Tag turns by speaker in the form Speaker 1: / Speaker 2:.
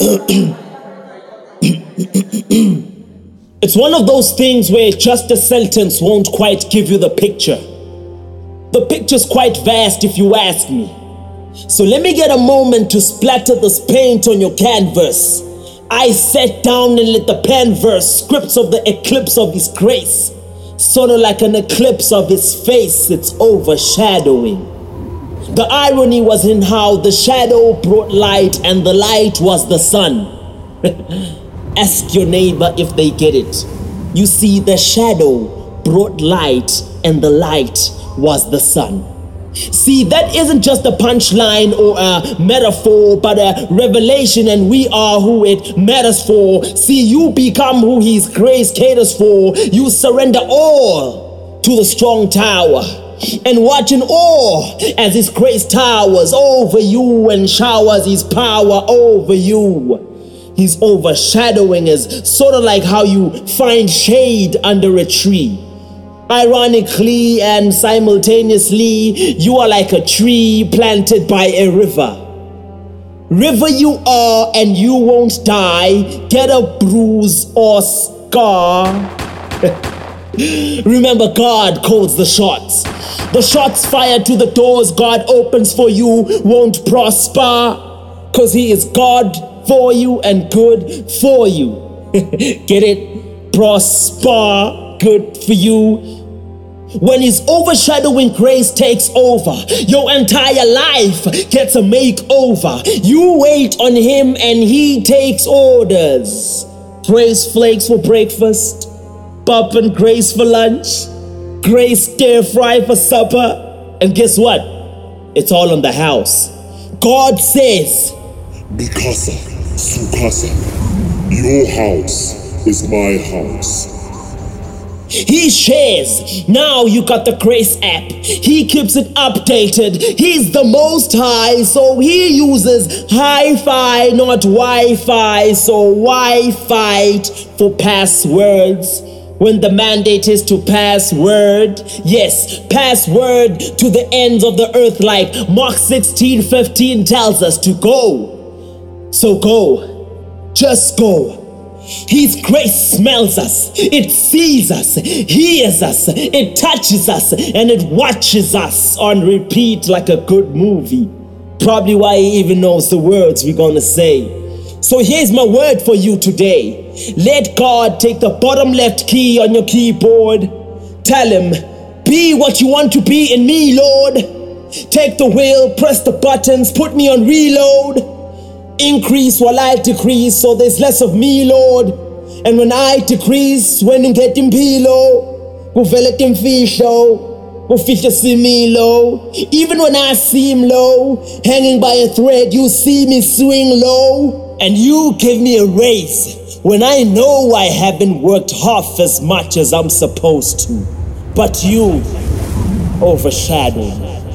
Speaker 1: it's one of those things where just a sentence won't quite give you the picture. The picture's quite vast if you ask me. So let me get a moment to splatter this paint on your canvas. I sat down and let the pen verse scripts of the eclipse of his grace, sort of like an eclipse of his face, it's overshadowing. The irony was in how the shadow brought light and the light was the sun. Ask your neighbor if they get it. You see, the shadow brought light and the light was the sun. See, that isn't just a punchline or a metaphor, but a revelation, and we are who it matters for. See, you become who His grace caters for. You surrender all to the strong tower and watch in awe as His grace towers over you and showers His power over you. He's overshadowing us, sort of like how you find shade under a tree. Ironically and simultaneously, you are like a tree planted by a river. River you are, and you won't die, get a bruise or scar. Remember, God calls the shots. The shots fired to the doors God opens for you won't prosper, because He is God for you and good for you. Get it? Prosper, good for you when his overshadowing grace takes over, your entire life gets a makeover. You wait on him and he takes orders. Grace flakes for breakfast, pop and grace for lunch, grace stir fry for supper, and guess what? It's all on the house. God says,
Speaker 2: Mikasa, Sukasa, your house is my house.
Speaker 1: He shares. Now you got the Grace app. He keeps it updated. He's the most high, so he uses hi fi, not Wi Fi. So Wi Fi for passwords. When the mandate is to pass word, yes, pass word to the ends of the earth, like Mark 16 15 tells us to go. So go, just go. His grace smells us, it sees us, hears us, it touches us, and it watches us on repeat like a good movie. Probably why he even knows the words we're gonna say. So here's my word for you today. Let God take the bottom left key on your keyboard. Tell him, be what you want to be in me, Lord. Take the wheel, press the buttons, put me on reload increase while I decrease, so there's less of me, Lord. And when I decrease, when you get in pilo, kuvele timfihlo, ufihlo low. Even when I seem low, hanging by a thread, you see me swing low. And you give me a raise when I know I haven't worked half as much as I'm supposed to. But you overshadow me.